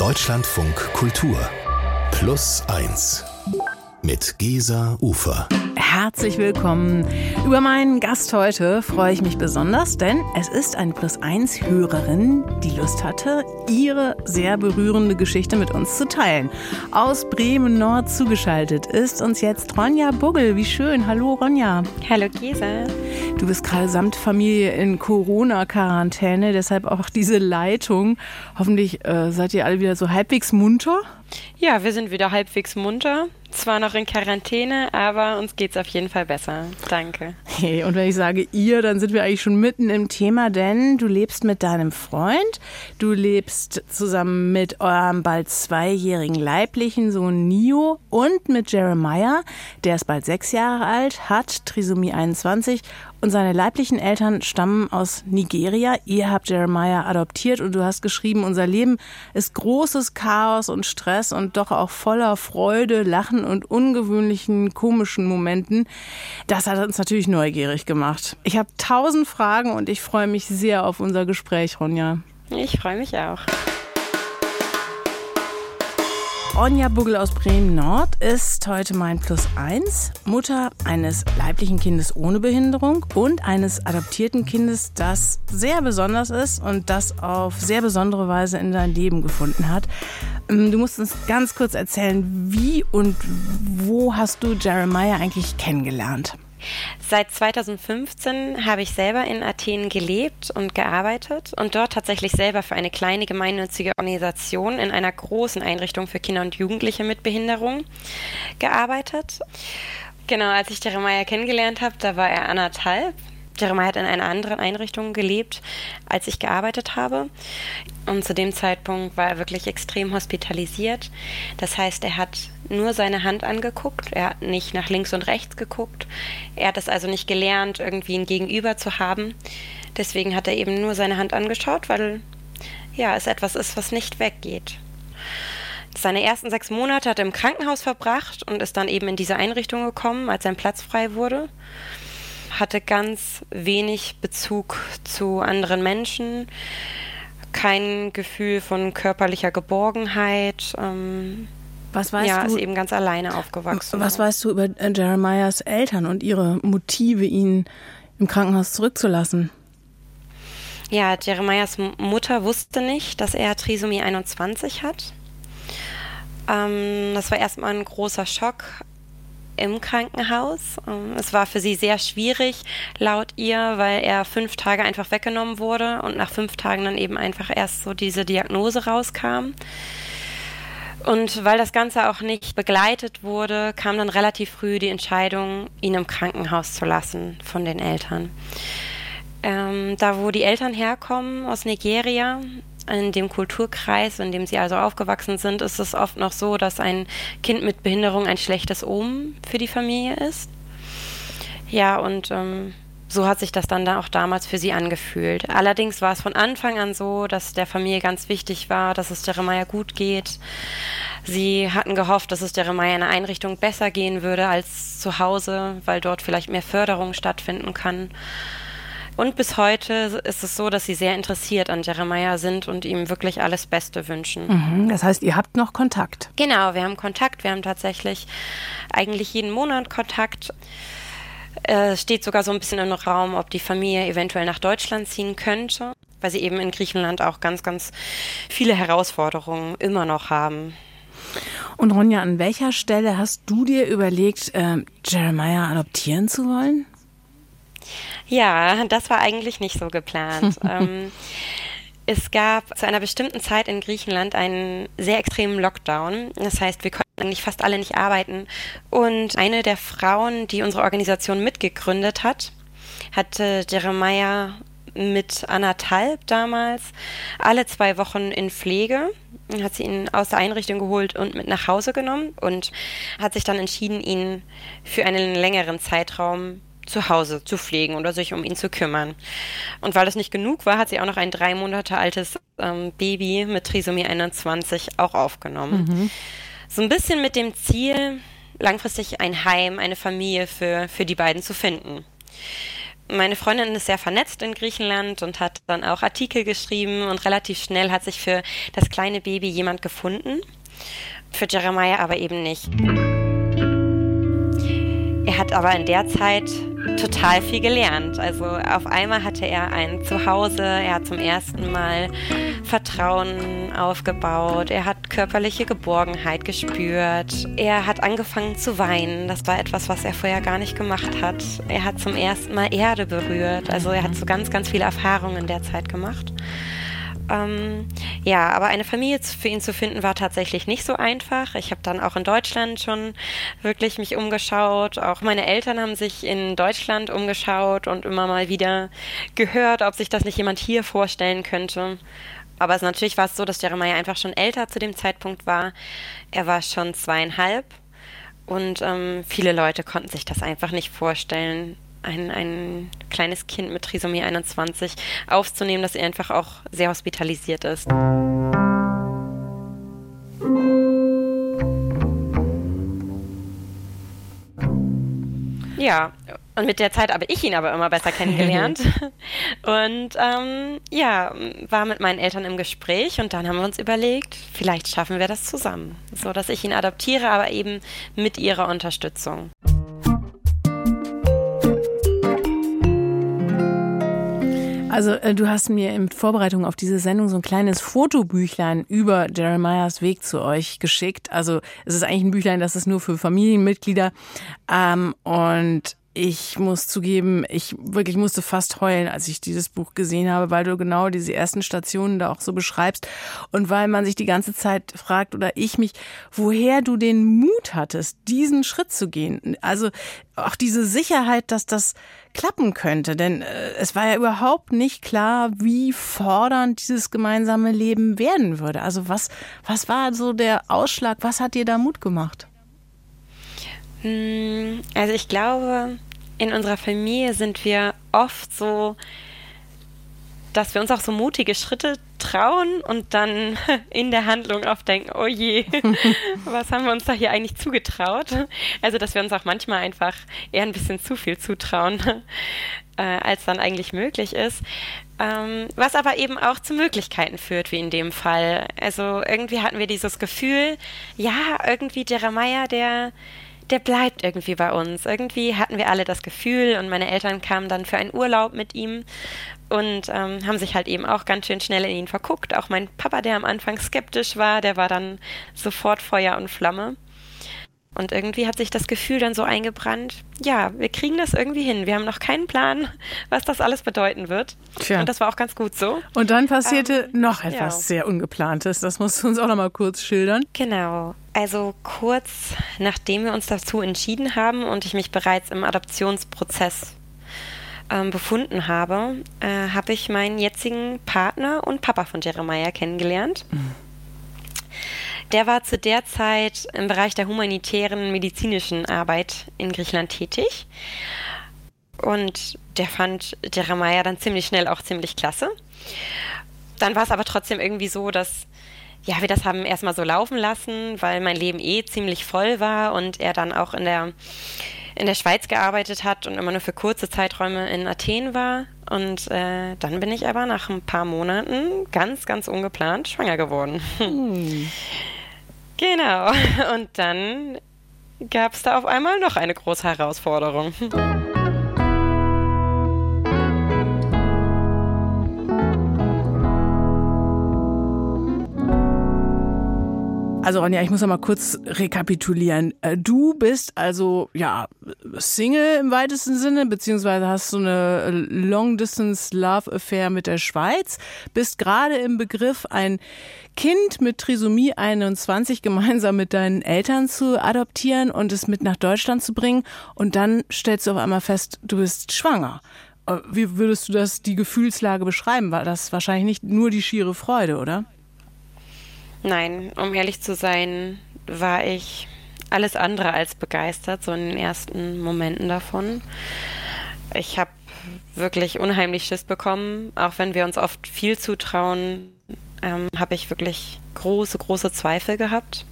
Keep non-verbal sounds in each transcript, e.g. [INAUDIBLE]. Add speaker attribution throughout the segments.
Speaker 1: Deutschlandfunk Kultur Plus 1 mit Gesa Ufer.
Speaker 2: Herzlich willkommen. Über meinen Gast heute freue ich mich besonders, denn es ist eine Plus 1 Hörerin, die Lust hatte, ihre sehr berührende Geschichte mit uns zu teilen. Aus Bremen Nord zugeschaltet ist uns jetzt Ronja Buggel. Wie schön. Hallo Ronja.
Speaker 3: Hallo Gesa.
Speaker 2: Du bist gerade samt Familie in Corona-Quarantäne, deshalb auch diese Leitung. Hoffentlich äh, seid ihr alle wieder so halbwegs munter.
Speaker 3: Ja, wir sind wieder halbwegs munter. Zwar noch in Quarantäne, aber uns geht's auf jeden Fall besser. Danke.
Speaker 2: Hey, und wenn ich sage ihr, dann sind wir eigentlich schon mitten im Thema, denn du lebst mit deinem Freund, du lebst zusammen mit eurem bald zweijährigen leiblichen Sohn Nio und mit Jeremiah, der ist bald sechs Jahre alt, hat Trisomie 21 und seine leiblichen Eltern stammen aus Nigeria. Ihr habt Jeremiah adoptiert und du hast geschrieben, unser Leben ist großes Chaos und Stress und doch auch voller Freude, Lachen und ungewöhnlichen, komischen Momenten. Das hat uns natürlich neugierig gemacht. Ich habe tausend Fragen und ich freue mich sehr auf unser Gespräch, Ronja.
Speaker 3: Ich freue mich auch.
Speaker 2: Ronja Buggel aus Bremen Nord ist heute mein Plus eins, Mutter eines leiblichen Kindes ohne Behinderung und eines adoptierten Kindes, das sehr besonders ist und das auf sehr besondere Weise in sein Leben gefunden hat. Ähm, du musst uns ganz kurz erzählen, wie und wo hast du Jeremiah eigentlich kennengelernt?
Speaker 3: Seit 2015 habe ich selber in Athen gelebt und gearbeitet und dort tatsächlich selber für eine kleine gemeinnützige Organisation in einer großen Einrichtung für Kinder und Jugendliche mit Behinderung gearbeitet. Genau, als ich Jeremiah kennengelernt habe, da war er anderthalb Jeremiah hat in einer anderen Einrichtung gelebt, als ich gearbeitet habe. Und zu dem Zeitpunkt war er wirklich extrem hospitalisiert. Das heißt, er hat nur seine Hand angeguckt, er hat nicht nach links und rechts geguckt. Er hat es also nicht gelernt, irgendwie ein Gegenüber zu haben. Deswegen hat er eben nur seine Hand angeschaut, weil ja, es etwas ist, was nicht weggeht. Seine ersten sechs Monate hat er im Krankenhaus verbracht und ist dann eben in diese Einrichtung gekommen, als sein Platz frei wurde hatte ganz wenig Bezug zu anderen Menschen, kein Gefühl von körperlicher Geborgenheit. Ähm,
Speaker 2: was weißt
Speaker 3: ja,
Speaker 2: du?
Speaker 3: ist eben ganz alleine aufgewachsen.
Speaker 2: Was weißt du über äh, Jeremiahs Eltern und ihre Motive, ihn im Krankenhaus zurückzulassen?
Speaker 3: Ja, Jeremiahs Mutter wusste nicht, dass er Trisomie 21 hat. Ähm, das war erstmal ein großer Schock im Krankenhaus. Ähm, es war für sie sehr schwierig, laut ihr, weil er fünf Tage einfach weggenommen wurde und nach fünf Tagen dann eben einfach erst so diese Diagnose rauskam. Und weil das Ganze auch nicht begleitet wurde, kam dann relativ früh die Entscheidung, ihn im Krankenhaus zu lassen von den Eltern. Ähm, da, wo die Eltern herkommen, aus Nigeria, in dem Kulturkreis, in dem sie also aufgewachsen sind, ist es oft noch so, dass ein Kind mit Behinderung ein schlechtes Omen für die Familie ist. Ja, und ähm, so hat sich das dann auch damals für sie angefühlt. Allerdings war es von Anfang an so, dass der Familie ganz wichtig war, dass es Jeremiah gut geht. Sie hatten gehofft, dass es Jeremiah in einer Einrichtung besser gehen würde als zu Hause, weil dort vielleicht mehr Förderung stattfinden kann. Und bis heute ist es so, dass sie sehr interessiert an Jeremiah sind und ihm wirklich alles Beste wünschen.
Speaker 2: Mhm, das heißt, ihr habt noch Kontakt?
Speaker 3: Genau, wir haben Kontakt. Wir haben tatsächlich eigentlich jeden Monat Kontakt. Es steht sogar so ein bisschen im Raum, ob die Familie eventuell nach Deutschland ziehen könnte, weil sie eben in Griechenland auch ganz, ganz viele Herausforderungen immer noch haben.
Speaker 2: Und Ronja, an welcher Stelle hast du dir überlegt, äh, Jeremiah adoptieren zu wollen?
Speaker 3: Ja, das war eigentlich nicht so geplant. [LAUGHS] ähm, es gab zu einer bestimmten Zeit in Griechenland einen sehr extremen Lockdown. Das heißt, wir konnten eigentlich fast alle nicht arbeiten. Und eine der Frauen, die unsere Organisation mitgegründet hat, hatte Jeremiah mit anderthalb damals alle zwei Wochen in Pflege hat sie ihn aus der Einrichtung geholt und mit nach Hause genommen und hat sich dann entschieden, ihn für einen längeren Zeitraum zu Hause zu pflegen oder sich um ihn zu kümmern. Und weil das nicht genug war, hat sie auch noch ein drei Monate altes ähm, Baby mit Trisomie 21 auch aufgenommen. Mhm. So ein bisschen mit dem Ziel, langfristig ein Heim, eine Familie für, für die beiden zu finden. meine Freundin ist sehr vernetzt in Griechenland und hat dann auch Artikel geschrieben und relativ schnell hat sich für das kleine Baby jemand gefunden. Für Jeremiah aber eben nicht. Er hat aber in der Zeit total viel gelernt. Also auf einmal hatte er ein Zuhause, er hat zum ersten Mal Vertrauen aufgebaut, er hat körperliche Geborgenheit gespürt, er hat angefangen zu weinen. Das war etwas, was er vorher gar nicht gemacht hat. Er hat zum ersten Mal Erde berührt. Also er hat so ganz, ganz viele Erfahrungen in der Zeit gemacht. Ähm, ja, aber eine Familie für ihn zu finden war tatsächlich nicht so einfach. Ich habe dann auch in Deutschland schon wirklich mich umgeschaut. Auch meine Eltern haben sich in Deutschland umgeschaut und immer mal wieder gehört, ob sich das nicht jemand hier vorstellen könnte. Aber es, natürlich war es so, dass Jeremiah einfach schon älter zu dem Zeitpunkt war. Er war schon zweieinhalb und ähm, viele Leute konnten sich das einfach nicht vorstellen ein, ein kleines Kind mit Trisomie 21 aufzunehmen, das einfach auch sehr hospitalisiert ist. Ja, und mit der Zeit habe ich ihn aber immer besser kennengelernt. [LAUGHS] und ähm, ja, war mit meinen Eltern im Gespräch und dann haben wir uns überlegt, vielleicht schaffen wir das zusammen. So dass ich ihn adoptiere, aber eben mit ihrer Unterstützung.
Speaker 2: Also äh, du hast mir in Vorbereitung auf diese Sendung so ein kleines Fotobüchlein über Jeremiahs Weg zu euch geschickt. Also es ist eigentlich ein Büchlein, das ist nur für Familienmitglieder. Ähm, und ich muss zugeben, ich wirklich musste fast heulen, als ich dieses Buch gesehen habe, weil du genau diese ersten Stationen da auch so beschreibst und weil man sich die ganze Zeit fragt oder ich mich, woher du den Mut hattest, diesen Schritt zu gehen. Also auch diese Sicherheit, dass das klappen könnte, denn äh, es war ja überhaupt nicht klar, wie fordernd dieses gemeinsame Leben werden würde. Also was, was war so der Ausschlag? Was hat dir da Mut gemacht?
Speaker 3: Hm, also ich glaube, in unserer Familie sind wir oft so, dass wir uns auch so mutige Schritte trauen und dann [LAUGHS] in der Handlung oft denken, oh je, [LAUGHS] was haben wir uns da hier eigentlich zugetraut? Also, dass wir uns auch manchmal einfach eher ein bisschen zu viel zutrauen, [LAUGHS] äh, als dann eigentlich möglich ist. Ähm, was aber eben auch zu Möglichkeiten führt, wie in dem Fall. Also irgendwie hatten wir dieses Gefühl, ja, irgendwie Jeremiah, der der bleibt irgendwie bei uns. Irgendwie hatten wir alle das Gefühl und meine Eltern kamen dann für einen Urlaub mit ihm und ähm, haben sich halt eben auch ganz schön schnell in ihn verguckt. Auch mein Papa, der am Anfang skeptisch war, der war dann sofort Feuer und Flamme. Und irgendwie hat sich das Gefühl dann so eingebrannt, ja, wir kriegen das irgendwie hin. Wir haben noch keinen Plan, was das alles bedeuten wird. Tja. Und das war auch ganz gut so.
Speaker 2: Und dann passierte ähm, noch etwas ja. sehr Ungeplantes. Das musst du uns auch noch mal kurz schildern.
Speaker 3: Genau. Also kurz nachdem wir uns dazu entschieden haben und ich mich bereits im Adoptionsprozess ähm, befunden habe, äh, habe ich meinen jetzigen Partner und Papa von Jeremiah kennengelernt. Mhm. Der war zu der Zeit im Bereich der humanitären medizinischen Arbeit in Griechenland tätig. Und der fand Jeremiah dann ziemlich schnell auch ziemlich klasse. Dann war es aber trotzdem irgendwie so, dass ja, wir das haben erstmal so laufen lassen, weil mein Leben eh ziemlich voll war und er dann auch in der in der Schweiz gearbeitet hat und immer nur für kurze Zeiträume in Athen war. Und äh, dann bin ich aber nach ein paar Monaten ganz, ganz ungeplant schwanger geworden. Hm. Genau. [LAUGHS] Und dann gab es da auf einmal noch eine große Herausforderung.
Speaker 2: Also Ronja, ich muss noch mal kurz rekapitulieren. Äh, du bist also ja Single im weitesten Sinne, beziehungsweise hast so eine Long-Distance Love Affair mit der Schweiz, bist gerade im Begriff, ein Kind mit Trisomie 21 gemeinsam mit deinen Eltern zu adoptieren und es mit nach Deutschland zu bringen und dann stellst du auf einmal fest, du bist schwanger. Äh, wie würdest du das, die Gefühlslage beschreiben? War das wahrscheinlich nicht nur die schiere Freude, oder?
Speaker 3: Nein, um ehrlich zu sein, war ich alles andere als begeistert, so in den ersten Momenten davon. Ich habe wirklich unheimlich Schiss bekommen, auch wenn wir uns oft viel zutrauen, ähm, habe ich wirklich große, große Zweifel gehabt.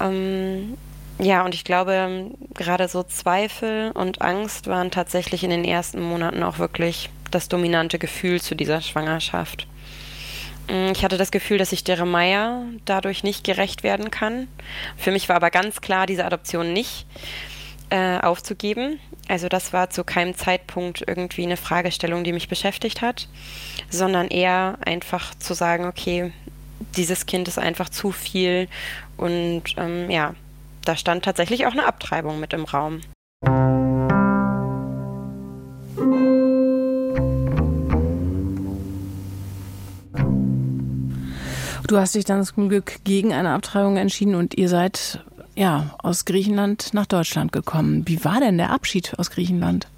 Speaker 3: Ähm, Ja, und ich glaube, gerade so Zweifel und Angst waren tatsächlich in den ersten Monaten auch wirklich das dominante Gefühl zu dieser Schwangerschaft. Mm, ich hatte das Gefühl, dass ich Jeremiah dadurch nicht gerecht werden kann. Für mich war aber ganz klar, diese Adoption nicht äh, aufzugeben. Also das war zu keinem Zeitpunkt irgendwie eine Fragestellung, die mich beschäftigt hat, sondern eher einfach zu sagen, okay, dieses Kind ist einfach zu viel und ähm, ja, da stand tatsächlich auch eine Abtreibung mit im Raum.
Speaker 2: Du hast dich dann zum Glück gegen eine Abtreibung entschieden und ihr seid ja aus Griechenland nach Deutschland gekommen. Wie war denn der Abschied aus Griechenland?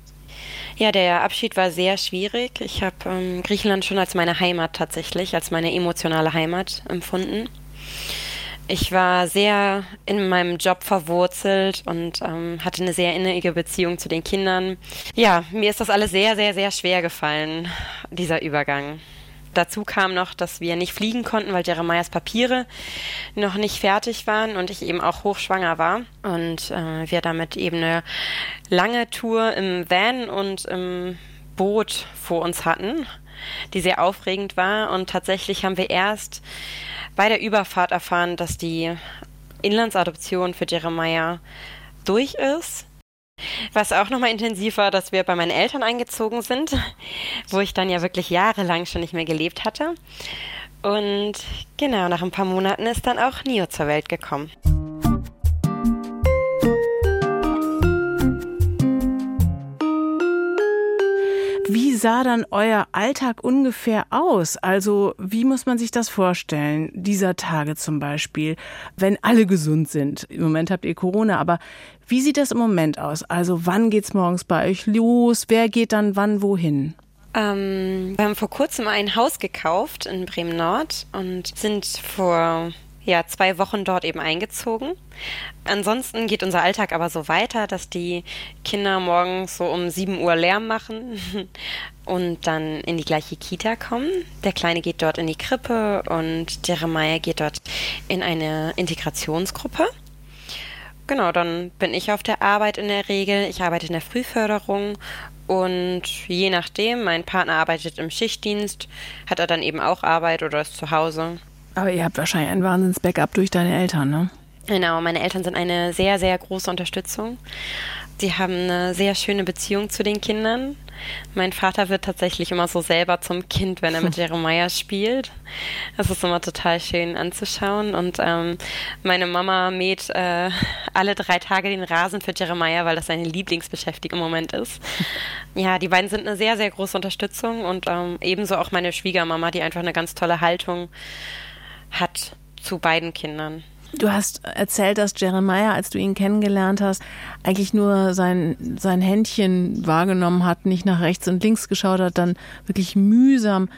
Speaker 3: Ja, der Abschied war sehr schwierig. Ich habe ähm, Griechenland schon als meine Heimat tatsächlich, als meine emotionale Heimat empfunden. Ich war sehr in meinem Job verwurzelt und ähm, hatte eine sehr innige Beziehung zu den Kindern. Ja, mir ist das alles sehr, sehr, sehr schwer gefallen, dieser Übergang. Dazu kam noch, dass wir nicht fliegen konnten, weil Jeremias Papiere noch nicht fertig waren und ich eben auch hochschwanger war. Und äh, wir damit eben eine lange Tour im Van und im Boot vor uns hatten, die sehr aufregend war. Und tatsächlich haben wir erst bei der Überfahrt erfahren, dass die Inlandsadoption für Jeremiah durch ist. Was auch nochmal intensiv war, dass wir bei meinen Eltern eingezogen sind, wo ich dann ja wirklich jahrelang schon nicht mehr gelebt hatte. Und genau, nach ein paar Monaten ist dann auch Nio zur Welt gekommen.
Speaker 2: Wie sah dann euer Alltag ungefähr aus? Also wie muss man sich das vorstellen, dieser Tage zum Beispiel, wenn alle gesund sind? Im Moment habt ihr Corona, aber wie sieht das im Moment aus? Also wann geht's morgens bei euch los? Wer geht dann wann wohin?
Speaker 3: Ähm, wir haben vor kurzem ein Haus gekauft in Bremen Nord und sind vor ja, zwei Wochen dort eben eingezogen. Ansonsten geht unser Alltag aber so weiter, dass die Kinder morgens so um 7 Uhr Lärm machen [LAUGHS] und dann in die gleiche Kita kommen. Der Kleine geht dort in die Krippe und Jeremiah geht dort in eine Integrationsgruppe. Genau, dann bin ich auf der Arbeit in der Regel. Ich arbeite in der Frühförderung und je nachdem, mein Partner arbeitet im Schichtdienst, hat er dann eben auch Arbeit oder ist zu Hause.
Speaker 2: Aber ihr habt wahrscheinlich ein Wahnsinns-Backup durch deine Eltern, ne?
Speaker 3: Genau, meine Eltern sind eine sehr, sehr große Unterstützung. Sie haben eine sehr schöne Beziehung zu den Kindern. Mein Vater wird tatsächlich immer so selber zum Kind, wenn er mit [LAUGHS] Jeremiah spielt. Das ist immer total schön anzuschauen. Und ähm, meine Mama mäht äh, alle drei Tage den Rasen für Jeremiah, weil das seine Lieblingsbeschäftigung im Moment ist. [LAUGHS] Ja, die beiden sind eine sehr, sehr große Unterstützung und ähm, ebenso auch meine Schwiegermama, die einfach eine ganz tolle Haltung hat zu beiden Kindern.
Speaker 2: Du hast erzählt, dass Jeremiah, als du ihn kennengelernt hast, eigentlich nur sein, sein Händchen wahrgenommen hat, nicht nach rechts und links geschaut hat, dann wirklich mühsam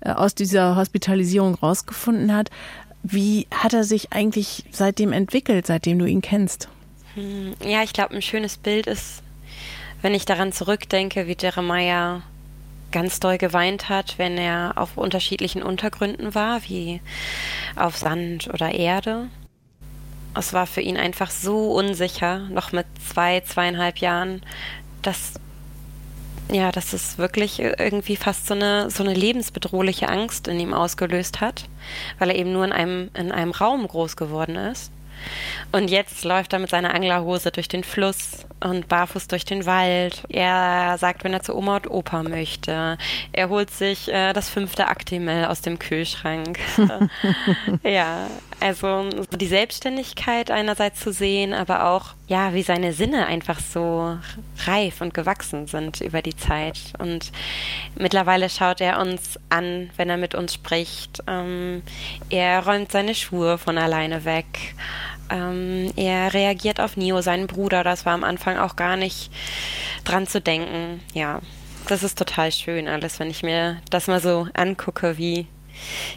Speaker 2: äh, aus dieser Hospitalisierung rausgefunden hat. Wie hat er sich eigentlich seitdem entwickelt, seitdem du ihn kennst?
Speaker 3: Hm, ja, ich glaube, ein schönes Bild ist, wenn ich daran zurückdenke, wie Jeremiah ganz doll geweint hat, wenn er auf unterschiedlichen Untergründen war, wie auf Sand oder Erde. Es war für ihn einfach so unsicher, noch mit zwei, zweieinhalb Jahren, dass ja, dass es wirklich irgendwie fast so eine, so eine lebensbedrohliche Angst in ihm ausgelöst hat, weil er eben nur in einem, in einem Raum groß geworden ist. Und jetzt läuft er mit seiner Anglerhose durch den Fluss und barfuß durch den Wald. Er sagt, wenn er zu Oma und Opa möchte. Er holt sich äh, das fünfte Actimel aus dem Kühlschrank. [LAUGHS] ja, also die Selbstständigkeit einerseits zu sehen, aber auch, ja, wie seine Sinne einfach so reif und gewachsen sind über die Zeit. Und mittlerweile schaut er uns an, wenn er mit uns spricht. Ähm, er räumt seine Schuhe von alleine weg. Ähm, er reagiert auf Neo, seinen Bruder. Das war am Anfang auch gar nicht dran zu denken. Ja, das ist total schön alles, wenn ich mir das mal so angucke, wie,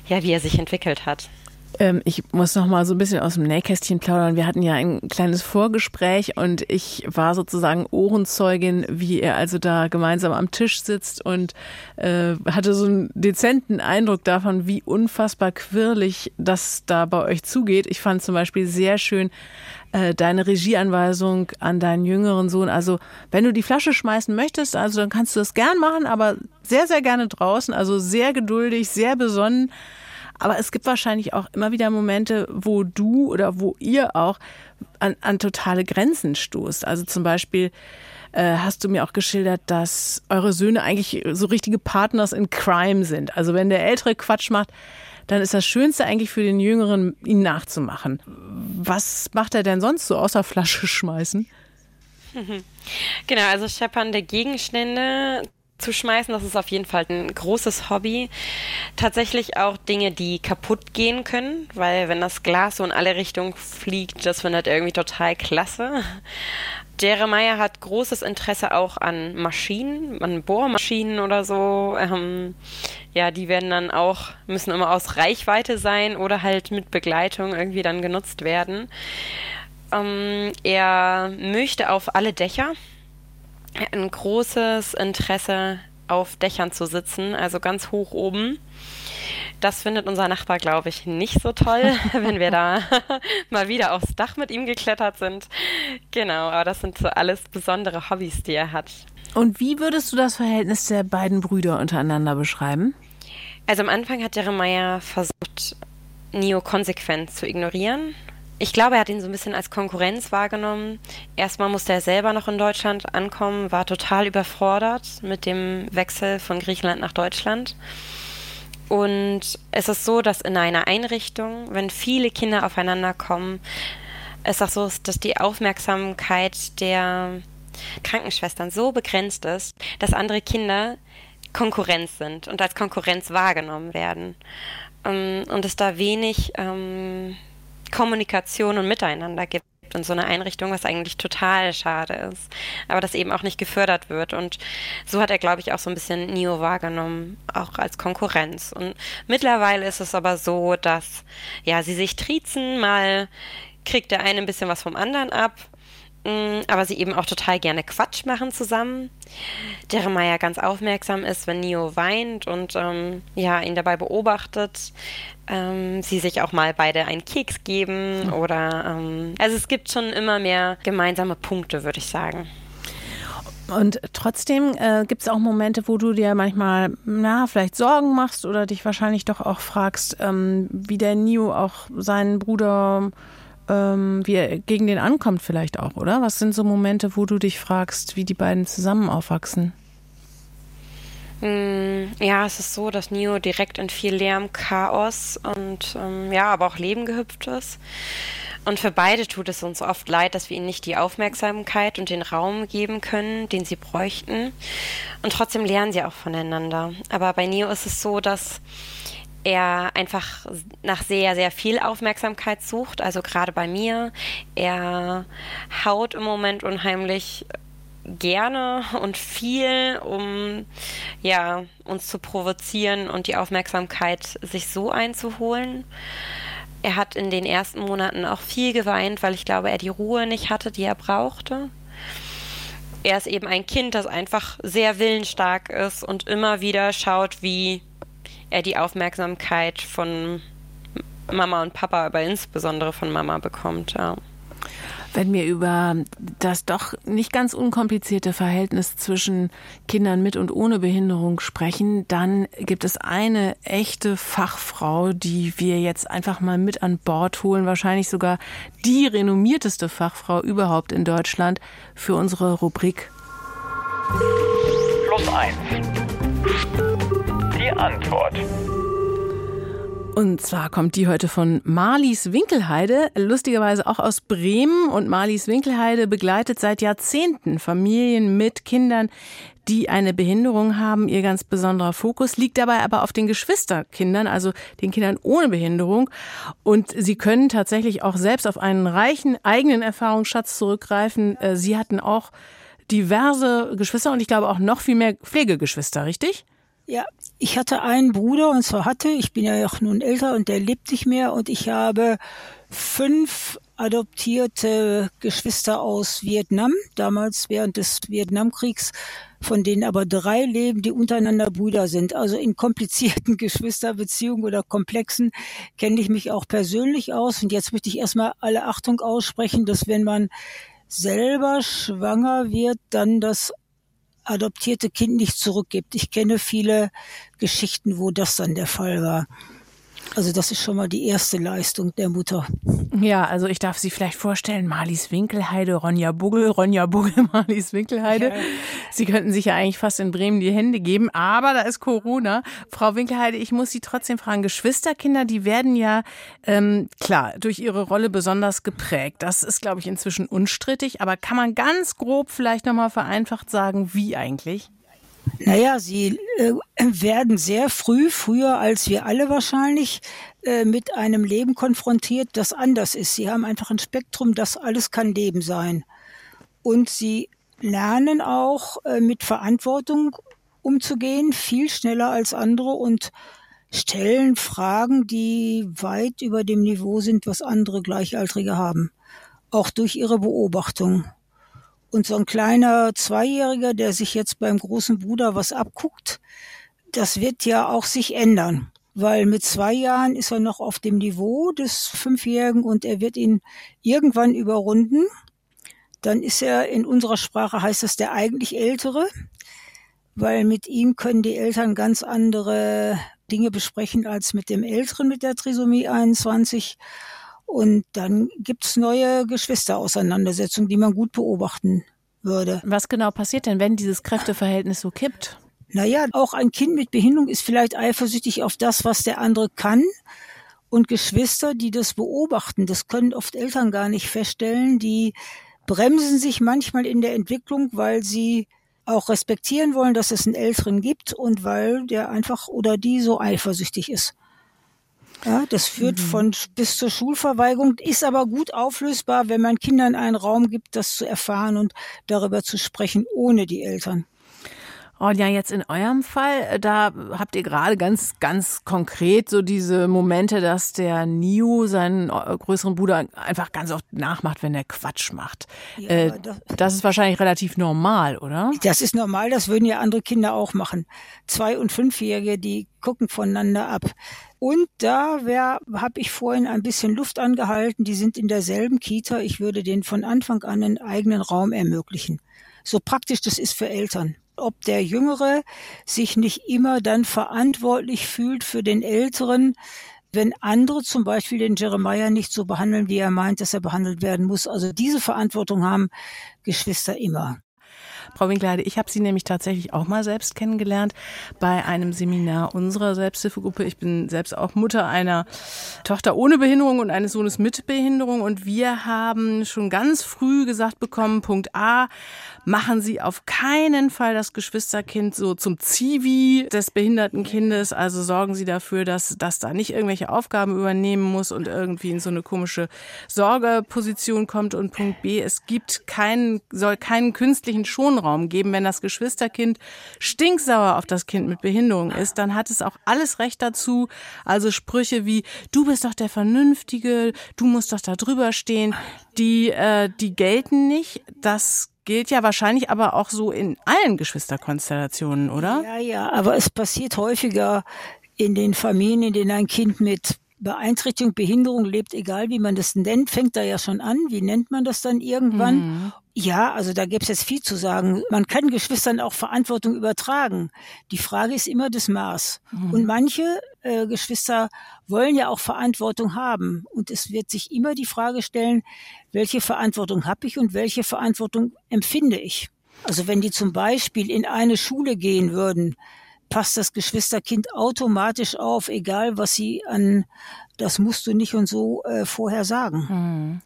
Speaker 3: ja, wie er sich entwickelt hat.
Speaker 2: Ähm, ich muss noch mal so ein bisschen aus dem Nähkästchen plaudern. Wir hatten ja ein kleines Vorgespräch und ich war sozusagen Ohrenzeugin, wie er also da gemeinsam am Tisch sitzt und äh, hatte so einen dezenten Eindruck davon, wie unfassbar quirlig das da bei euch zugeht. Ich fand zum Beispiel sehr schön äh, deine Regieanweisung an deinen jüngeren Sohn. Also wenn du die Flasche schmeißen möchtest, also dann kannst du das gern machen, aber sehr, sehr gerne draußen. Also sehr geduldig, sehr besonnen. Aber es gibt wahrscheinlich auch immer wieder Momente, wo du oder wo ihr auch an, an totale Grenzen stoßt. Also zum Beispiel äh, hast du mir auch geschildert, dass eure Söhne eigentlich so richtige Partners in Crime sind. Also wenn der Ältere Quatsch macht, dann ist das Schönste eigentlich für den Jüngeren, ihn nachzumachen. Was macht er denn sonst so außer Flasche schmeißen? [LAUGHS]
Speaker 3: Genau, also scheppernde Gegenstände zu schmeißen. Das ist auf jeden Fall ein großes Hobby. Tatsächlich auch Dinge, die kaputt gehen können, weil wenn das Glas so in alle Richtungen fliegt, das findet irgendwie total klasse. Jeremiah hat großes Interesse auch an Maschinen, an Bohrmaschinen oder so. Ähm, ja, die werden dann auch, müssen immer aus Reichweite sein oder halt mit Begleitung irgendwie dann genutzt werden. Ähm, er möchte auf alle Dächer ein großes Interesse auf Dächern zu sitzen, also ganz hoch oben. Das findet unser Nachbar, glaube ich, nicht so toll, [LAUGHS] [LAUGHS] wenn wir da [LAUGHS] mal wieder aufs Dach mit ihm geklettert sind. Genau, aber das sind so alles besondere Hobbys, die er hat.
Speaker 2: Und wie würdest du das Verhältnis der beiden Brüder untereinander beschreiben?
Speaker 3: Also am Anfang hat Jeremiah versucht, Neo konsequent zu ignorieren ich glaube, er hat ihn so ein bisschen als Konkurrenz wahrgenommen. Erstmal musste er selber noch in Deutschland ankommen, war total überfordert mit dem Wechsel von Griechenland nach Deutschland. Und es ist so, dass in einer Einrichtung, wenn viele Kinder aufeinander kommen, es auch so ist, dass die Aufmerksamkeit der Krankenschwestern so begrenzt ist, dass andere Kinder Konkurrenz sind und als Konkurrenz wahrgenommen werden. Ähm, und es da wenig ähm, Kommunikation und Miteinander gibt in so einer Einrichtung, was eigentlich total schade ist, aber das eben auch nicht gefördert wird. Und so hat er, glaube ich, auch so ein bisschen Neo wahrgenommen, auch als Konkurrenz. Und mittlerweile ist es aber so, dass ja sie sich triezen, mal kriegt der eine ein bisschen was vom anderen ab Mm, aber sie eben auch total gerne Quatsch machen zusammen. Jeremiah ganz aufmerksam ist, wenn Neo weint und ähm, ja, ihn dabei beobachtet. Ähm, sie sich auch mal beide einen Keks geben oder ähm, also es gibt schon immer mehr gemeinsame Punkte, würde ich sagen.
Speaker 2: Und trotzdem äh, gibt es auch Momente, wo du dir manchmal, na, vielleicht Sorgen machst oder dich wahrscheinlich doch auch fragst, ähm, wie der Neo auch seinen Bruder ähm, wie er gegen den ankommt vielleicht auch, oder? Was sind so Momente, wo du dich fragst, wie die beiden zusammen aufwachsen?
Speaker 3: Mm, ja, es ist so, dass Neo direkt in viel Lärm, Chaos und ähm, ja, aber auch Leben gehüpft ist. Und für beide tut es uns oft leid, dass wir ihnen nicht die Aufmerksamkeit und den Raum geben können, den sie bräuchten. Und trotzdem lernen sie auch voneinander. Aber bei Neo ist es so, dass er einfach nach sehr, sehr viel Aufmerksamkeit sucht, also gerade bei mir. Er haut im Moment unheimlich gerne und viel, um ja, uns zu provozieren und die Aufmerksamkeit sich so einzuholen. Er hat in den ersten Monaten auch viel geweint, weil ich glaube, er die Ruhe nicht hatte, die er brauchte. Er ist eben ein Kind, das einfach sehr willensstark ist und immer wieder schaut, wie er die Aufmerksamkeit von Mama und Papa, aber insbesondere von Mama bekommt. Ja.
Speaker 2: Wenn wir über das doch nicht ganz unkomplizierte Verhältnis zwischen Kindern mit und ohne Behinderung sprechen, dann gibt es eine echte Fachfrau, die wir jetzt einfach mal mit an Bord holen, wahrscheinlich sogar die renommierteste Fachfrau überhaupt in Deutschland für unsere Rubrik. Plus eins die Antwort. Und zwar kommt die heute von Marlies Winkelheide, lustigerweise auch aus Bremen. Und Marlies Winkelheide begleitet seit Jahrzehnten Familien mit Kindern, die eine Behinderung haben. Ihr ganz besonderer Fokus liegt dabei aber auf den Geschwisterkindern, also den Kindern ohne Behinderung. Und sie können tatsächlich auch selbst auf einen reichen eigenen Erfahrungsschatz zurückgreifen. Äh, sie hatten auch diverse Geschwister und ich glaube auch noch viel mehr Pflegegeschwister, richtig?
Speaker 4: Ja, ich hatte einen Bruder und zwar hatte, ich bin ja auch nun älter und der lebt nicht mehr und ich habe fünf adoptierte Geschwister aus Vietnam, damals während des Vietnamkriegs, von denen aber drei leben, die untereinander Brüder sind. Also in komplizierten [LAUGHS] Geschwisterbeziehungen oder komplexen kenne ich mich auch persönlich aus. Und jetzt möchte ich erstmal alle Achtung aussprechen, dass wenn man selber schwanger wird, dann das adoptierte Kind nicht zurückgibt. Ich kenne viele Geschichten, wo das dann der Fall war. Also das ist schon mal die erste Leistung der Mutter.
Speaker 2: Ja, also ich darf Sie vielleicht vorstellen, Marlies Winkelheide, Ronja Buggel, Ronja Buggel, [LAUGHS] Marlies Winkelheide. Ja. Sie könnten sich ja eigentlich fast in Bremen die Hände geben, aber da ist Corona. Frau Winkelheide, ich muss Sie trotzdem fragen, Geschwisterkinder, die werden ja, ähm, klar, durch ihre Rolle besonders geprägt. Das ist, glaube ich, inzwischen unstrittig, aber kann man ganz grob vielleicht nochmal vereinfacht sagen, wie eigentlich?
Speaker 4: Naja, sie äh, werden sehr früh, früher als wir alle wahrscheinlich, äh, mit einem Leben konfrontiert, das anders ist. Sie haben einfach ein Spektrum, das alles kann Leben sein. Und sie lernen auch äh, mit Verantwortung umzugehen, viel schneller als andere und stellen Fragen, die weit über dem Niveau sind, was andere Gleichaltrige haben. Auch durch ihre Beobachtung. Und so ein kleiner Zweijähriger, der sich jetzt beim großen Bruder was abguckt, das wird ja auch sich ändern. Weil mit zwei Jahren ist er noch auf dem Niveau des Fünfjährigen und er wird ihn irgendwann überrunden. Dann ist er in unserer Sprache heißt das der eigentlich Ältere, weil mit ihm können die Eltern ganz andere Dinge besprechen als mit dem Älteren mit der Trisomie 21. Und dann gibt's neue Geschwisterauseinandersetzungen, die man gut beobachten würde.
Speaker 2: Was genau passiert denn, wenn dieses Kräfteverhältnis so kippt?
Speaker 4: Naja, auch ein Kind mit Behinderung ist vielleicht eifersüchtig auf das, was der andere kann. Und Geschwister, die das beobachten, das können oft Eltern gar nicht feststellen, die bremsen sich manchmal in der Entwicklung, weil sie auch respektieren wollen, dass es einen Älteren gibt und weil der einfach oder die so eifersüchtig ist. Ja, das führt mhm. von bis zur Schulverweigerung, ist aber gut auflösbar, wenn man Kindern einen Raum gibt, das zu erfahren und darüber zu sprechen, ohne die Eltern.
Speaker 2: Und ja, jetzt in eurem Fall, äh, da habt ihr gerade ganz, ganz konkret so diese Momente, dass der Nio seinen äh, größeren Bruder einfach ganz oft nachmacht, wenn er Quatsch macht. Ja, äh, das, das, ist wahrscheinlich relativ normal, oder?
Speaker 4: Das ist normal, das würden ja andere Kinder auch machen. Zwei- und Fünfjährige, die gucken voneinander ab. Und da habe ich vorhin ein bisschen Luft angehalten. Die sind in derselben Kita. Ich würde denen von Anfang an einen eigenen Raum ermöglichen. So praktisch das ist für Eltern ob der Jüngere sich nicht immer dann verantwortlich fühlt für den Älteren, wenn andere zum Beispiel den Jeremiah nicht so behandeln, wie er meint, dass er behandelt werden muss. Also diese Verantwortung haben Geschwister immer.
Speaker 2: Frau Winkleide, ich habe Sie nämlich tatsächlich auch mal selbst kennengelernt bei einem Seminar unserer Selbsthilfegruppe. Ich bin selbst auch Mutter einer Tochter ohne Behinderung und eines Sohnes mit Behinderung und wir haben schon ganz früh gesagt bekommen, Punkt A, machen Sie auf keinen Fall das Geschwisterkind so zum Zivi des behinderten Kindes, also sorgen Sie dafür, dass das da nicht irgendwelche Aufgaben übernehmen muss und irgendwie in so eine komische Sorgeposition kommt und Punkt B, es gibt keinen soll keinen künstlichen Schon Wohnraum geben. Wenn das Geschwisterkind stinksauer auf das Kind mit Behinderung ist, dann hat es auch alles Recht dazu. Also Sprüche wie, du bist doch der Vernünftige, du musst doch da drüber stehen, die, äh, die gelten nicht. Das gilt ja wahrscheinlich aber auch so in allen Geschwisterkonstellationen, oder?
Speaker 4: Ja, ja, aber es passiert häufiger in den Familien, in denen ein Kind mit Beeinträchtigung, Behinderung lebt, egal wie man das nennt, fängt da ja schon an. Wie nennt man das dann irgendwann? Mhm. Ja, also da gäbe es jetzt viel zu sagen. Man kann Geschwistern auch Verantwortung übertragen. Die Frage ist immer das Maß. Mhm. Und manche äh, Geschwister wollen ja auch Verantwortung haben. Und es wird sich immer die Frage stellen, welche Verantwortung habe ich und welche Verantwortung empfinde ich? Also wenn die zum Beispiel in eine Schule gehen würden, passt das Geschwisterkind automatisch auf, egal was sie an das musst du nicht und so äh, vorher sagen. Mhm.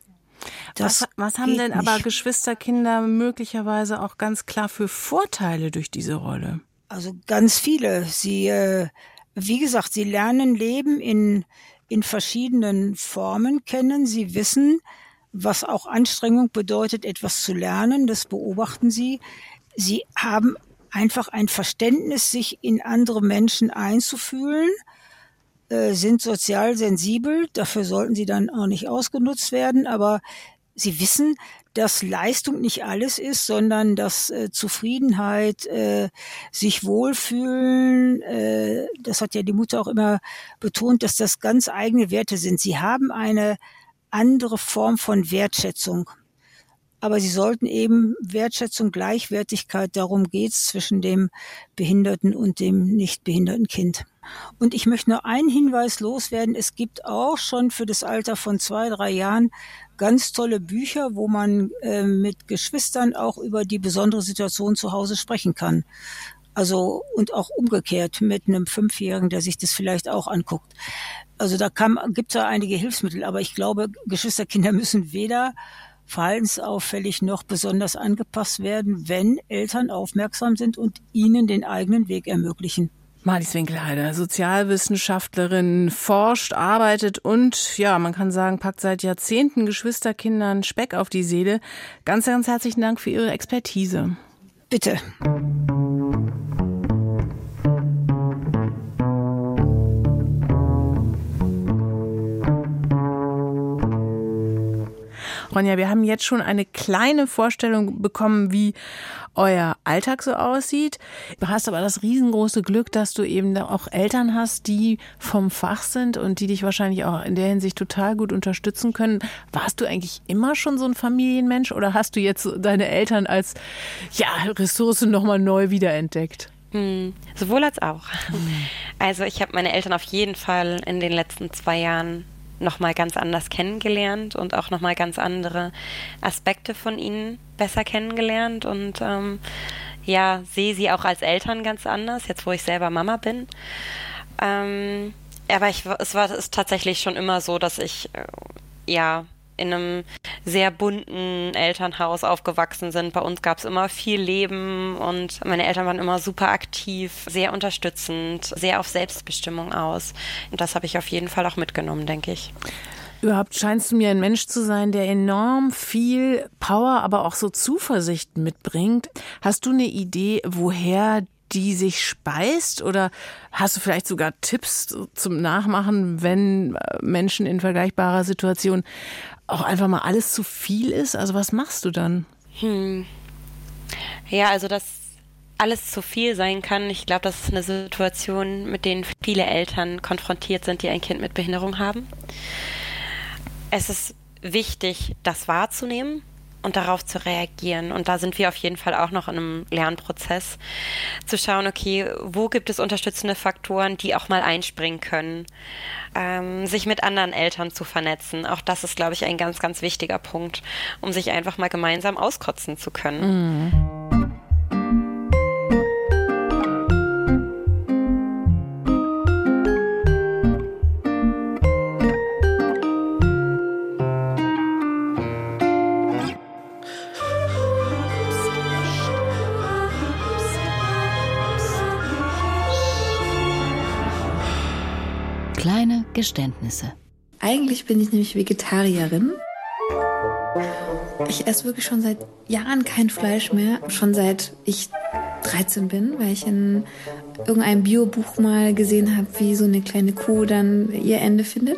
Speaker 2: Das was, was haben denn aber Geschwisterkinder möglicherweise auch ganz klar für Vorteile durch diese Rolle?
Speaker 4: Also ganz viele. Sie, äh, wie gesagt, sie lernen Leben in, in verschiedenen Formen kennen. Sie wissen, was auch Anstrengung bedeutet, etwas zu lernen. Das beobachten sie. Sie haben einfach ein Verständnis, sich in andere Menschen einzufühlen, äh, sind sozial sensibel. Dafür sollten sie dann auch nicht ausgenutzt werden, aber sie wissen, dass Leistung nicht alles ist, sondern dass äh, Zufriedenheit, äh, sich wohlfühlen, äh, das hat ja die Mutter auch immer betont, dass das ganz eigene Werte sind. Sie haben eine andere Form von Wertschätzung. Aber sie sollten eben Wertschätzung, Gleichwertigkeit, darum geht's zwischen dem behinderten und dem nicht behinderten Kind. Und ich möchte noch einen Hinweis loswerden. Es gibt auch schon für das Alter von zwei, drei Jahren ganz tolle Bücher, wo man äh, mit Geschwistern auch über die besondere Situation zu Hause sprechen kann. Also und auch umgekehrt mit einem Fünfjährigen, der sich das vielleicht auch anguckt. Also da gibt es ja einige Hilfsmittel, aber ich glaube, Geschwisterkinder [LAUGHS] müssen weder verhaltensauffällig noch besonders angepasst werden, wenn Eltern aufmerksam sind und ihnen den eigenen Weg ermöglichen.
Speaker 2: Marlies Winkelheide, Sozialwissenschaftlerin, forscht, arbeitet und, ja, man kann sagen, packt seit Jahrzehnten Geschwisterkindern Speck auf die Seele. Ganz, ganz herzlichen Dank für Ihre Expertise.
Speaker 4: Bitte.
Speaker 2: Ronja, wir haben jetzt schon eine kleine Vorstellung bekommen, wie euer Alltag so aussieht. Du hast aber das riesengroße Glück, dass du eben auch Eltern hast, die vom Fach sind und die dich wahrscheinlich auch in der Hinsicht total gut unterstützen können. Warst du eigentlich immer schon so ein Familienmensch oder hast du jetzt deine Eltern als ja, Ressource nochmal neu wiederentdeckt?
Speaker 3: Hm, sowohl als auch. Also ich habe meine Eltern auf jeden Fall in den letzten zwei Jahren nochmal ganz anders kennengelernt und auch nochmal ganz andere Aspekte von ihnen besser kennengelernt und ähm, ja, sehe sie auch als Eltern ganz anders, jetzt wo ich selber Mama bin. Ähm, aber ich, es war es tatsächlich schon immer so, dass ich äh, ja in einem sehr bunten Elternhaus aufgewachsen sind. Bei uns gab es immer viel Leben und meine Eltern waren immer super aktiv, sehr unterstützend, sehr auf Selbstbestimmung aus. Und das habe ich auf jeden Fall auch mitgenommen, denke ich.
Speaker 2: Überhaupt scheinst du mir ein Mensch zu sein, der enorm viel Power, aber auch so Zuversicht mitbringt. Hast du eine Idee, woher die sich speist? Oder hast du vielleicht sogar Tipps zum Nachmachen, wenn Menschen in vergleichbarer Situation auch einfach mal alles zu viel ist? Also was machst du dann?
Speaker 3: Hm. Ja, also dass alles zu viel sein kann. Ich glaube, das ist eine Situation, mit denen viele Eltern konfrontiert sind, die ein Kind mit Behinderung haben. Es ist wichtig, das wahrzunehmen und darauf zu reagieren. Und da sind wir auf jeden Fall auch noch in einem Lernprozess, zu schauen, okay, wo gibt es unterstützende Faktoren, die auch mal einspringen können, ähm, sich mit anderen Eltern zu vernetzen. Auch das ist, glaube ich, ein ganz, ganz wichtiger Punkt, um sich einfach mal gemeinsam auskotzen zu können. Mhm.
Speaker 5: Geständnisse.
Speaker 6: Eigentlich bin ich nämlich Vegetarierin. Ich esse wirklich schon seit Jahren kein Fleisch mehr. Schon seit ich 13 bin, weil ich in irgendeinem Biobuch mal gesehen habe, wie so eine kleine Kuh dann ihr Ende findet.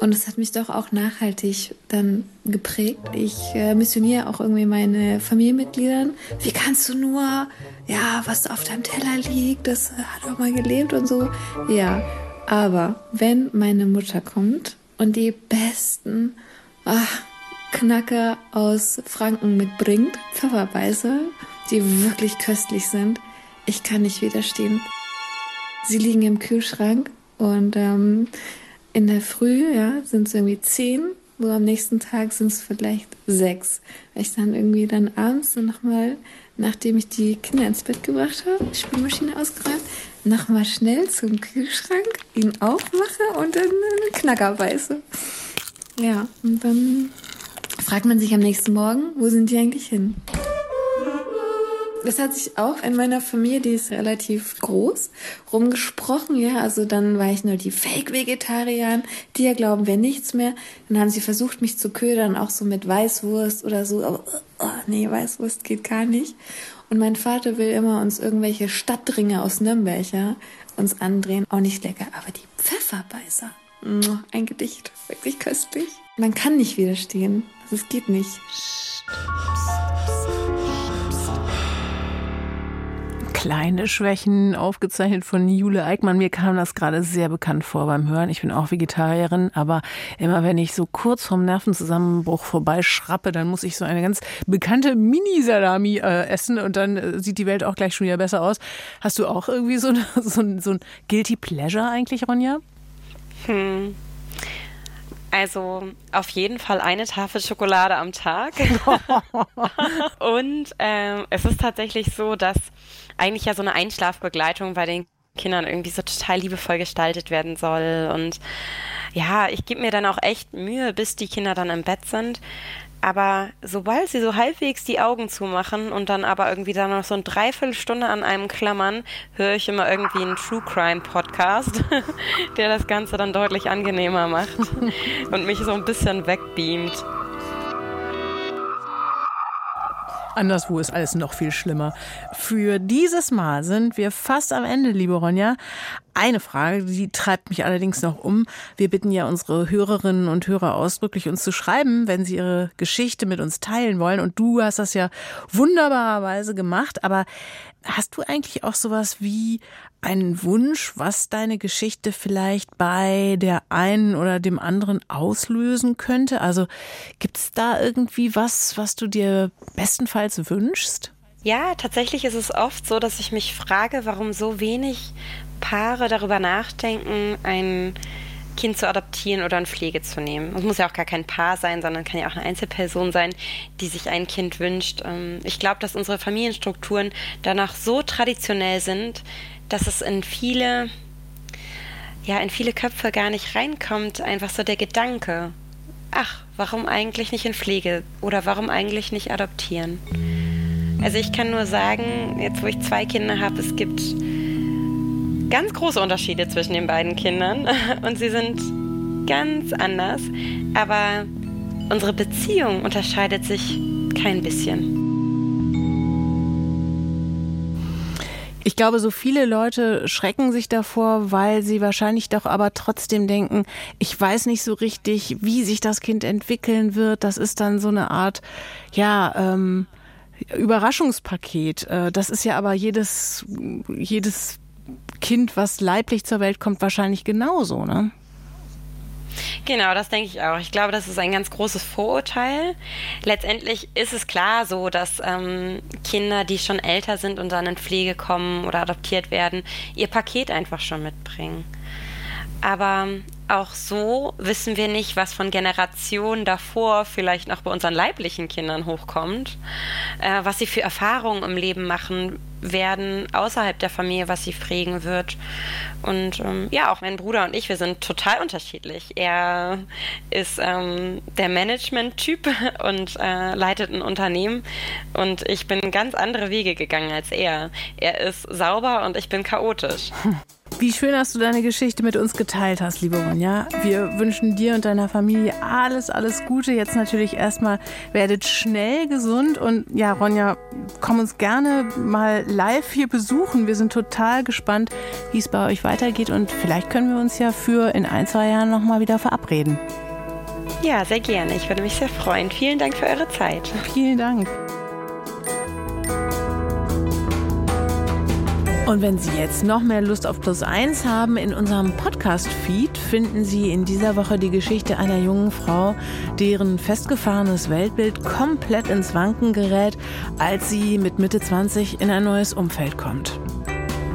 Speaker 6: Und es hat mich doch auch nachhaltig dann geprägt. Ich äh, missioniere auch irgendwie meine Familienmitgliedern. Wie kannst du nur, ja, was auf deinem Teller liegt, das hat auch mal gelebt und so. Ja, aber wenn meine Mutter kommt und die besten ach, Knacker aus Franken mitbringt, Pfefferbeißer, die wirklich köstlich sind, ich kann nicht widerstehen. Sie liegen im Kühlschrank und ähm, in der Früh ja, sind es irgendwie zehn, so am nächsten Tag sind es vielleicht sechs. Weil ich dann irgendwie dann abends so nochmal, nachdem ich die Kinder ins Bett gebracht habe, die Spülmaschine ausgeräumt, nochmal schnell zum Kühlschrank, ihn aufmache und dann einen Knacker beiße. Ja, und dann fragt man sich am nächsten Morgen, wo sind die eigentlich hin? Das hat sich auch in meiner Familie, die ist relativ groß, rumgesprochen, ja. Also dann war ich nur die Fake-Vegetarier, die ja glauben, wir nichts mehr. Dann haben sie versucht, mich zu ködern, auch so mit Weißwurst oder so. Aber oh, nee, Weißwurst geht gar nicht. Und mein Vater will immer uns irgendwelche Stadtringe aus Nürnberg, ja, uns andrehen. Auch nicht lecker, aber die Pfefferbeißer. Ein Gedicht, wirklich köstlich. Man kann nicht widerstehen. Das geht nicht.
Speaker 2: Kleine Schwächen aufgezeichnet von Jule Eickmann. Mir kam das gerade sehr bekannt vor beim Hören. Ich bin auch Vegetarierin, aber immer wenn ich so kurz vom Nervenzusammenbruch vorbeischrappe, dann muss ich so eine ganz bekannte Mini-Salami äh, essen und dann äh, sieht die Welt auch gleich schon wieder besser aus. Hast du auch irgendwie so, eine, [LAUGHS] so, ein, so ein Guilty Pleasure eigentlich, Ronja?
Speaker 3: Hm. Also auf jeden Fall eine Tafel Schokolade am Tag. [LAUGHS] und ähm, es ist tatsächlich so, dass eigentlich ja so eine Einschlafbegleitung bei den Kindern irgendwie so total liebevoll gestaltet werden soll. Und ja, ich gebe mir dann auch echt Mühe, bis die Kinder dann im Bett sind. Aber sobald sie so halbwegs die Augen zumachen und dann aber irgendwie dann noch so eine Dreiviertelstunde an einem klammern, höre ich immer irgendwie einen True Crime Podcast, [LAUGHS] der das Ganze dann deutlich angenehmer macht und mich so ein bisschen wegbeamt.
Speaker 2: Anderswo ist alles noch viel schlimmer. Für dieses Mal sind wir fast am Ende, liebe Ronja. Eine Frage, die treibt mich allerdings noch um. Wir bitten ja unsere Hörerinnen und Hörer ausdrücklich, uns zu schreiben, wenn sie ihre Geschichte mit uns teilen wollen. Und du hast das ja wunderbarerweise gemacht. Aber hast du eigentlich auch sowas wie einen Wunsch, was deine Geschichte vielleicht bei der einen oder dem anderen auslösen könnte? Also gibt es da irgendwie was, was du dir bestenfalls wünschst?
Speaker 3: Ja, tatsächlich ist es oft so, dass ich mich frage, warum so wenig Paare darüber nachdenken, ein Kind zu adoptieren oder in Pflege zu nehmen. Es muss ja auch gar kein Paar sein, sondern kann ja auch eine Einzelperson sein, die sich ein Kind wünscht. Ähm, ich glaube, dass unsere Familienstrukturen danach so traditionell sind, dass es in viele, ja, in viele Köpfe gar nicht reinkommt, einfach so der Gedanke, ach, warum eigentlich nicht in Pflege oder warum eigentlich nicht adoptieren? Also ich kann nur sagen, jetzt wo ich zwei Kinder habe, es gibt ganz große Unterschiede zwischen den beiden Kindern [LAUGHS] und sie sind ganz anders, aber unsere Beziehung unterscheidet sich kein bisschen.
Speaker 2: Ich glaube, so viele Leute schrecken sich davor, weil sie wahrscheinlich doch aber trotzdem denken, ich weiß nicht so richtig, wie sich das Kind entwickeln wird. Das ist dann so eine Art, ja, ähm, Überraschungspaket. Äh, das ist ja aber jedes, jedes Kind, was leiblich zur Welt kommt, wahrscheinlich genauso, ne?
Speaker 3: Genau, das denke ich auch. Ich glaube, das ist ein ganz großes Vorurteil. Letztendlich ist es klar so, dass ähm, Kinder, die schon älter sind und dann in Pflege kommen oder adoptiert werden, ihr Paket einfach schon mitbringen. Aber auch so wissen wir nicht, was von Generationen davor vielleicht noch bei unseren leiblichen Kindern hochkommt, äh, was sie für Erfahrungen im Leben machen werden außerhalb der Familie, was sie prägen wird. Und ähm, ja, auch mein Bruder und ich, wir sind total unterschiedlich. Er ist ähm, der Management-Typ [LAUGHS] und äh, leitet ein Unternehmen und ich bin ganz andere Wege gegangen als er. Er ist sauber und ich bin chaotisch. [LAUGHS]
Speaker 2: Wie schön, dass du deine Geschichte mit uns geteilt hast, liebe Ronja. Wir wünschen dir und deiner Familie alles, alles Gute. Jetzt natürlich erstmal werdet schnell gesund und ja, Ronja, komm uns gerne mal live hier besuchen. Wir sind total gespannt, wie es bei euch weitergeht und vielleicht können wir uns ja für in ein, zwei Jahren nochmal wieder verabreden.
Speaker 3: Ja, sehr gerne. Ich würde mich sehr freuen. Vielen Dank für eure Zeit.
Speaker 2: Vielen Dank. Und wenn Sie jetzt noch mehr Lust auf Plus 1 haben, in unserem Podcast-Feed finden Sie in dieser Woche die Geschichte einer jungen Frau, deren festgefahrenes Weltbild komplett ins Wanken gerät, als sie mit Mitte 20 in ein neues Umfeld kommt.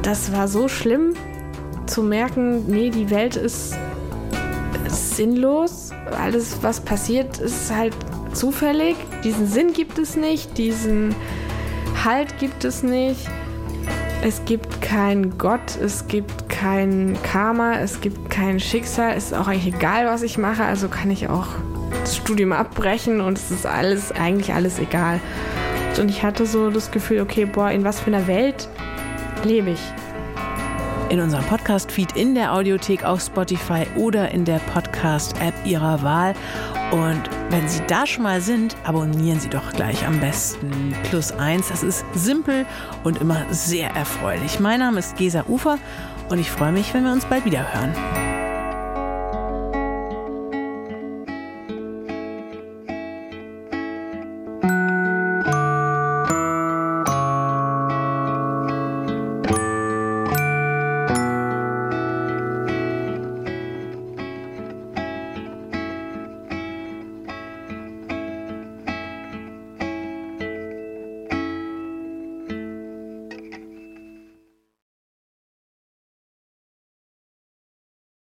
Speaker 5: Das war so schlimm zu merken, nee, die Welt ist sinnlos. Alles, was passiert, ist halt zufällig. Diesen Sinn gibt es nicht, diesen Halt gibt es nicht. Es gibt keinen Gott, es gibt kein Karma, es gibt kein Schicksal. Es ist auch eigentlich egal, was ich mache. Also kann ich auch das Studium abbrechen und es ist alles, eigentlich alles egal. Und ich hatte so das Gefühl, okay, boah, in was für einer Welt lebe ich?
Speaker 2: In unserem Podcast-Feed, in der Audiothek auf Spotify oder in der Podcast-App Ihrer Wahl. Und wenn Sie da schon mal sind, abonnieren Sie doch gleich am besten Plus eins. Das ist simpel und immer sehr erfreulich. Mein Name ist Gesa Ufer und ich freue mich, wenn wir uns bald wieder hören.